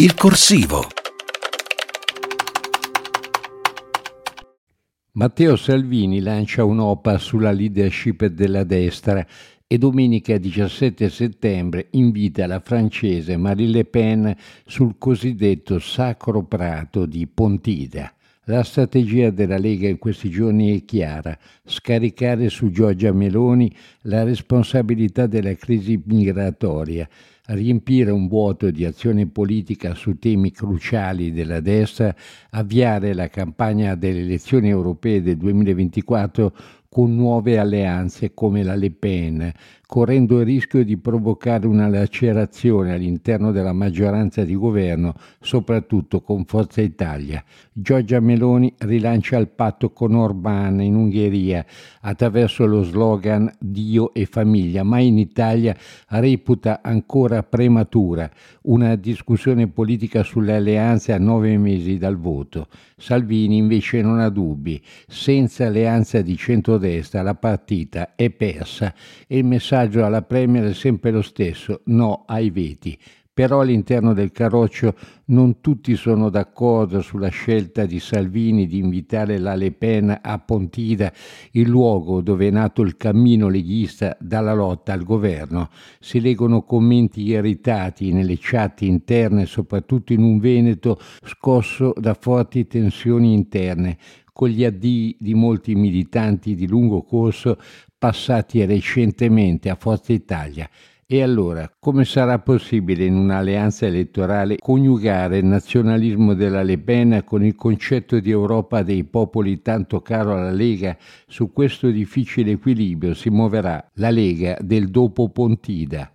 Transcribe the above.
Il corsivo. Matteo Salvini lancia un'OPA sulla leadership della destra e domenica 17 settembre invita la francese Marine Le Pen sul cosiddetto Sacro Prato di Pontida. La strategia della Lega in questi giorni è chiara, scaricare su Giorgia Meloni la responsabilità della crisi migratoria, riempire un vuoto di azione politica su temi cruciali della destra, avviare la campagna delle elezioni europee del 2024 con nuove alleanze come la Le Pen, correndo il rischio di provocare una lacerazione all'interno della maggioranza di governo, soprattutto con Forza Italia. Giorgia Meloni rilancia il patto con Orbán in Ungheria attraverso lo slogan Dio e famiglia, ma in Italia reputa ancora prematura una discussione politica sulle alleanze a nove mesi dal voto. Salvini invece non ha dubbi, senza alleanza di centrodestra la partita è persa e il messaggio alla Premier è sempre lo stesso, no ai veti. Però all'interno del carroccio non tutti sono d'accordo sulla scelta di Salvini di invitare la Le Pen a Pontida, il luogo dove è nato il cammino leghista dalla lotta al governo. Si leggono commenti irritati nelle chat interne, soprattutto in un Veneto scosso da forti tensioni interne con gli addii di molti militanti di lungo corso passati recentemente a Forza Italia. E allora, come sarà possibile in un'alleanza elettorale coniugare il nazionalismo della Le Pen con il concetto di Europa dei popoli tanto caro alla Lega? Su questo difficile equilibrio si muoverà la Lega del dopo Pontida.